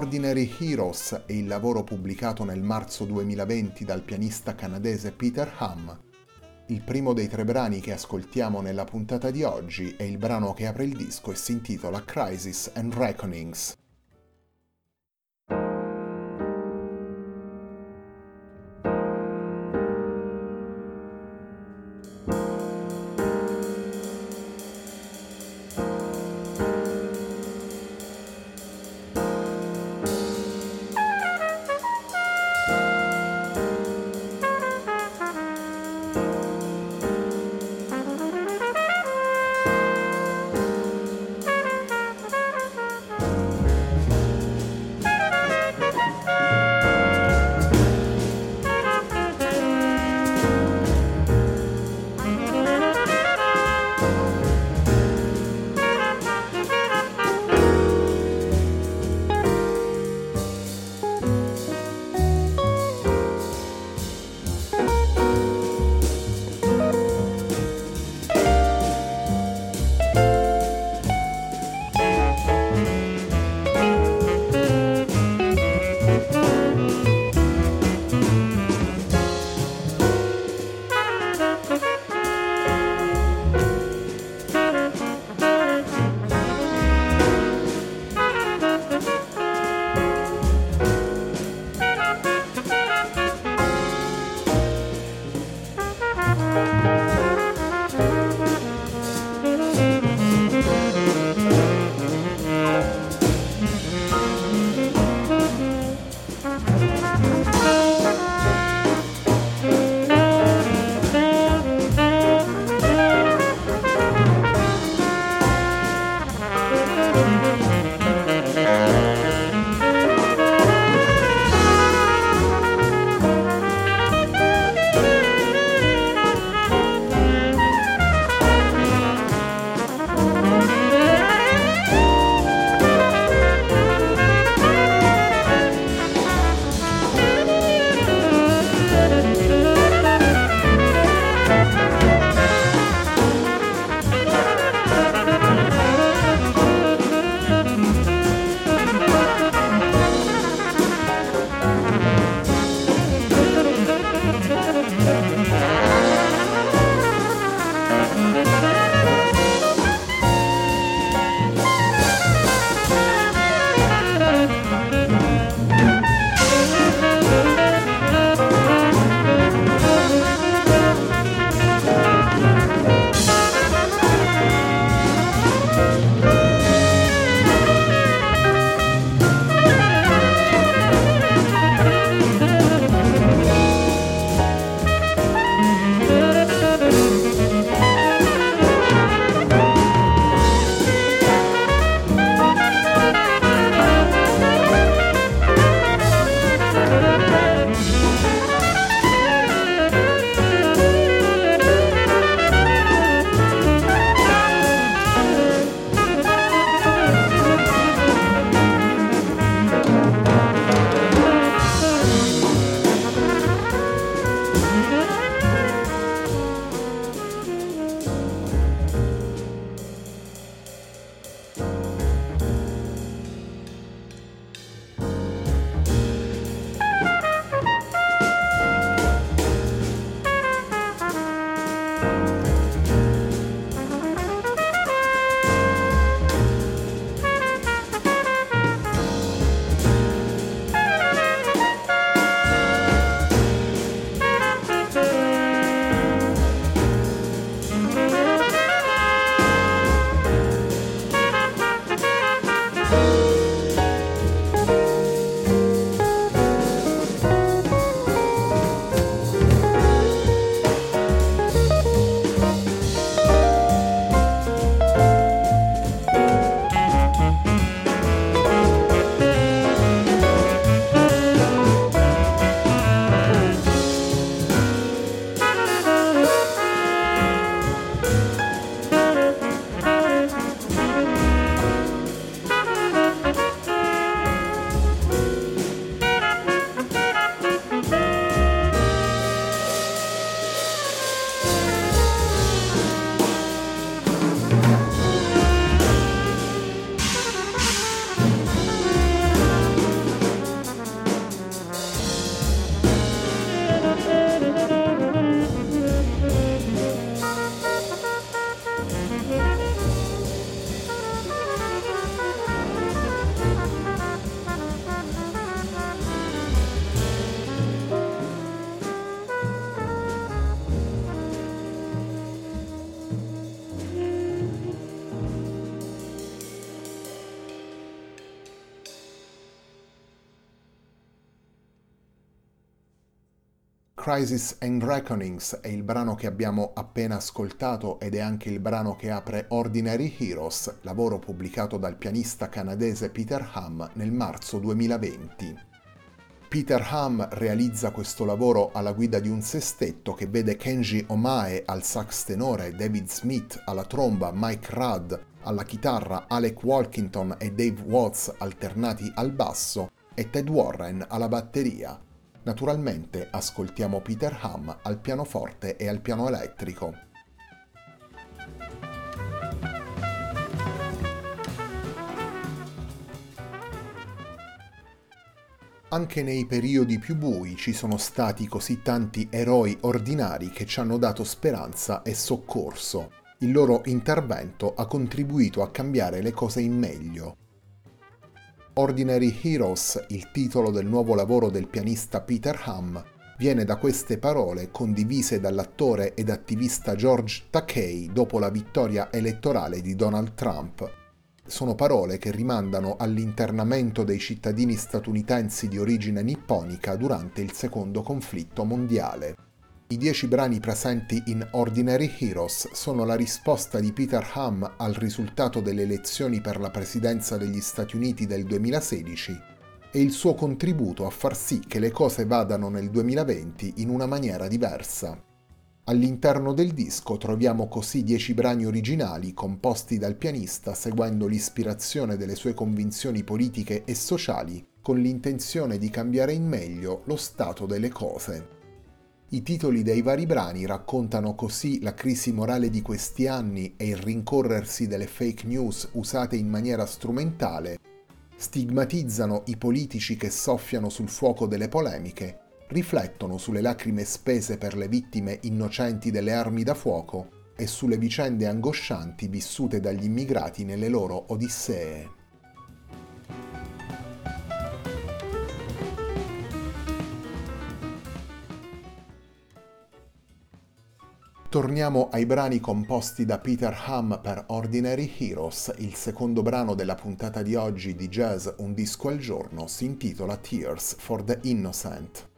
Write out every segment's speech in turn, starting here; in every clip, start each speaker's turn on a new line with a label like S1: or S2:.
S1: Ordinary Heroes è il lavoro pubblicato nel marzo 2020 dal pianista canadese Peter Ham. Il primo dei tre brani che ascoltiamo nella puntata di oggi è il brano che apre il disco e si intitola Crisis and Reckonings. Crisis and Reckonings è il brano che abbiamo appena ascoltato ed è anche il brano che apre Ordinary Heroes, lavoro pubblicato dal pianista canadese Peter Ham nel marzo 2020. Peter Ham realizza questo lavoro alla guida di un sestetto che vede Kenji Omae al sax tenore, David Smith alla tromba, Mike Rudd alla chitarra, Alec Walkington e Dave Watts alternati al basso e Ted Warren alla batteria. Naturalmente ascoltiamo Peter Ham al pianoforte e al piano elettrico. Anche nei periodi più bui ci sono stati così tanti eroi ordinari che ci hanno dato speranza e soccorso. Il loro intervento ha contribuito a cambiare le cose in meglio. Ordinary Heroes, il titolo del nuovo lavoro del pianista Peter Ham, viene da queste parole condivise dall'attore ed attivista George Takei dopo la vittoria elettorale di Donald Trump. Sono parole che rimandano all'internamento dei cittadini statunitensi di origine nipponica durante il secondo conflitto mondiale. I dieci brani presenti in Ordinary Heroes sono la risposta di Peter Ham al risultato delle elezioni per la presidenza degli Stati Uniti del 2016 e il suo contributo a far sì che le cose vadano nel 2020 in una maniera diversa. All'interno del disco troviamo così dieci brani originali composti dal pianista seguendo l'ispirazione delle sue convinzioni politiche e sociali con l'intenzione di cambiare in meglio lo stato delle cose. I titoli dei vari brani raccontano così la crisi morale di questi anni e il rincorrersi delle fake news usate in maniera strumentale, stigmatizzano i politici che soffiano sul fuoco delle polemiche, riflettono sulle lacrime spese per le vittime innocenti delle armi da fuoco e sulle vicende angoscianti vissute dagli immigrati nelle loro odissee. Torniamo ai brani composti da Peter Ham per Ordinary Heroes. Il secondo brano della puntata di oggi di Jazz Un disco al giorno si intitola Tears for the Innocent.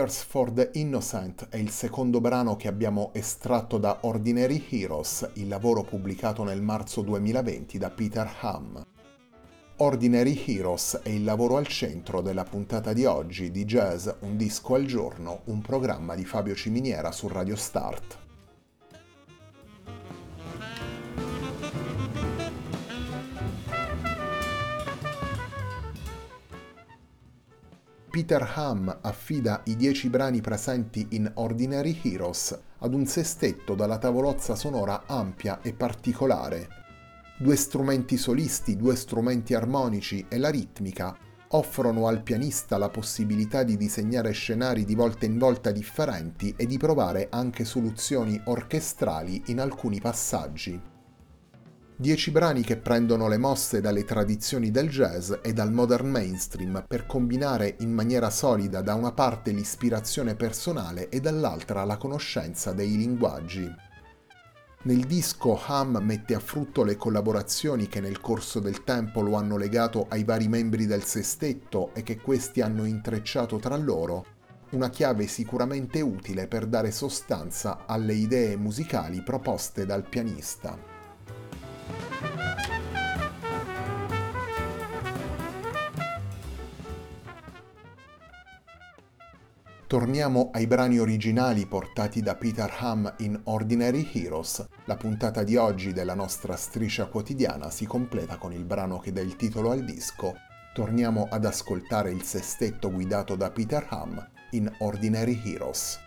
S1: Tears for the Innocent è il secondo brano che abbiamo estratto da Ordinary Heroes, il lavoro pubblicato nel marzo 2020 da Peter Ham. Ordinary Heroes è il lavoro al centro della puntata di oggi di Jazz Un disco al giorno, un programma di Fabio Ciminiera su Radio Start. Peter Ham affida i dieci brani presenti in Ordinary Heroes ad un sestetto dalla tavolozza sonora ampia e particolare. Due strumenti solisti, due strumenti armonici e la ritmica offrono al pianista la possibilità di disegnare scenari di volta in volta differenti e di provare anche soluzioni orchestrali in alcuni passaggi. Dieci brani che prendono le mosse dalle tradizioni del jazz e dal modern mainstream per combinare in maniera solida da una parte l'ispirazione personale e dall'altra la conoscenza dei linguaggi. Nel disco Ham mette a frutto le collaborazioni che nel corso del tempo lo hanno legato ai vari membri del sestetto e che questi hanno intrecciato tra loro, una chiave sicuramente utile per dare sostanza alle idee musicali proposte dal pianista. Torniamo ai brani originali portati da Peter Ham in Ordinary Heroes. La puntata di oggi della nostra striscia quotidiana si completa con il brano che dà il titolo al disco. Torniamo ad ascoltare il sestetto guidato da Peter Ham in Ordinary Heroes.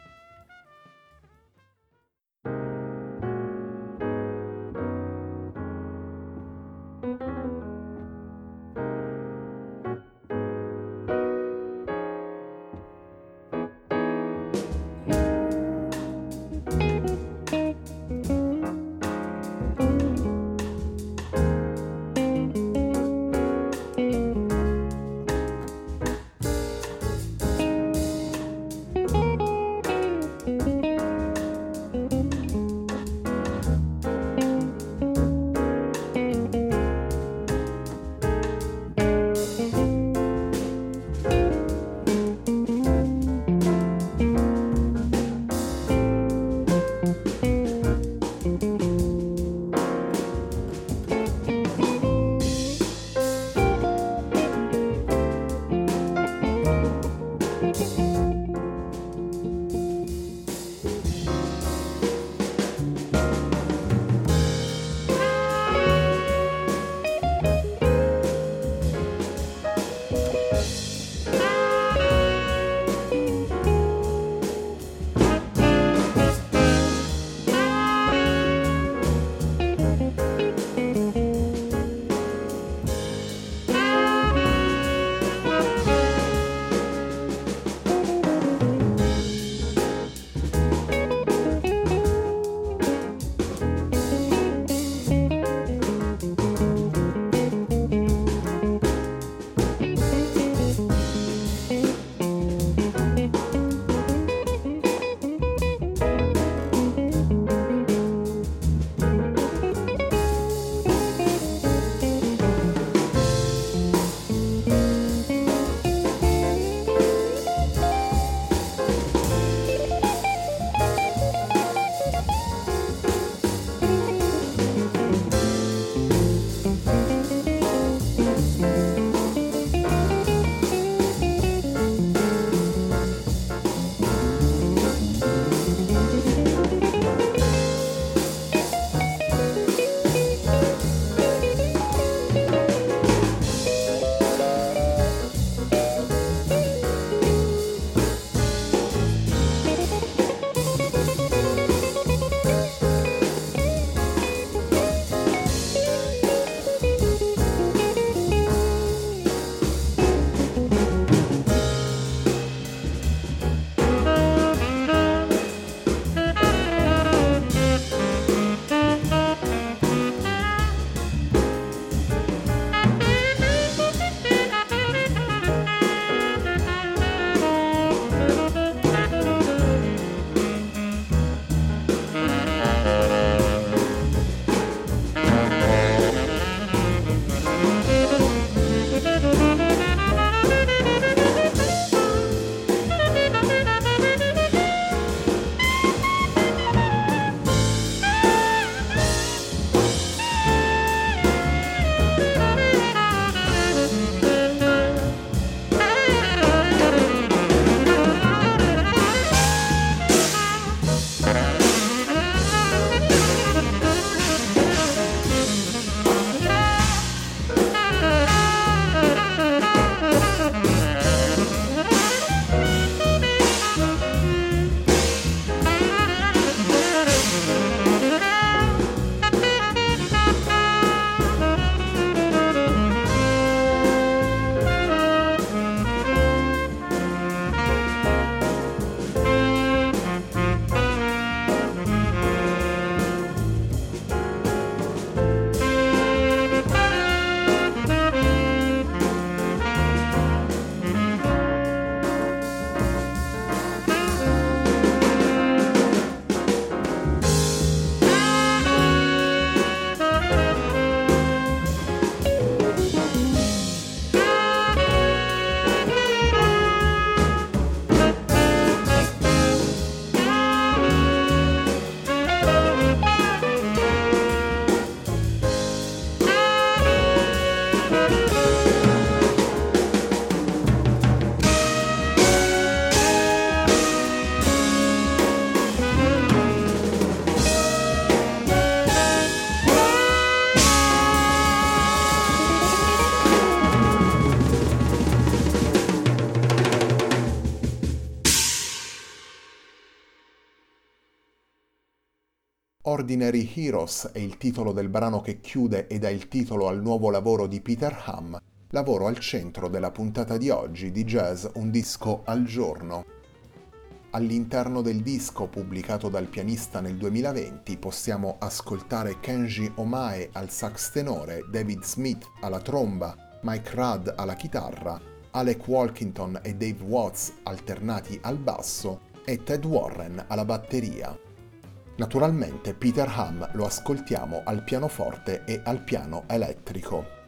S1: Ordinary Heroes è il titolo del brano che chiude e dà il titolo al nuovo lavoro di Peter Ham, lavoro al centro della puntata di oggi di Jazz Un disco al giorno. All'interno del disco pubblicato dal pianista nel 2020 possiamo ascoltare Kenji Omae al sax tenore, David Smith alla tromba, Mike Rudd alla chitarra, Alec Walkington e Dave Watts alternati al basso e Ted Warren alla batteria. Naturalmente Peter Ham lo ascoltiamo al pianoforte e al piano elettrico.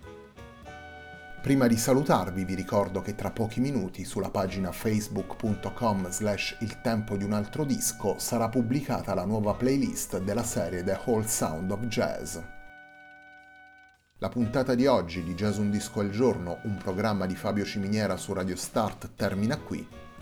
S1: Prima di salutarvi vi ricordo che tra pochi minuti sulla pagina facebook.com slash il tempo di un altro disco sarà pubblicata la nuova playlist della serie The Whole Sound of Jazz. La puntata di oggi di Jazz Un Disco al Giorno, un programma di Fabio Ciminiera su Radio Start, termina qui.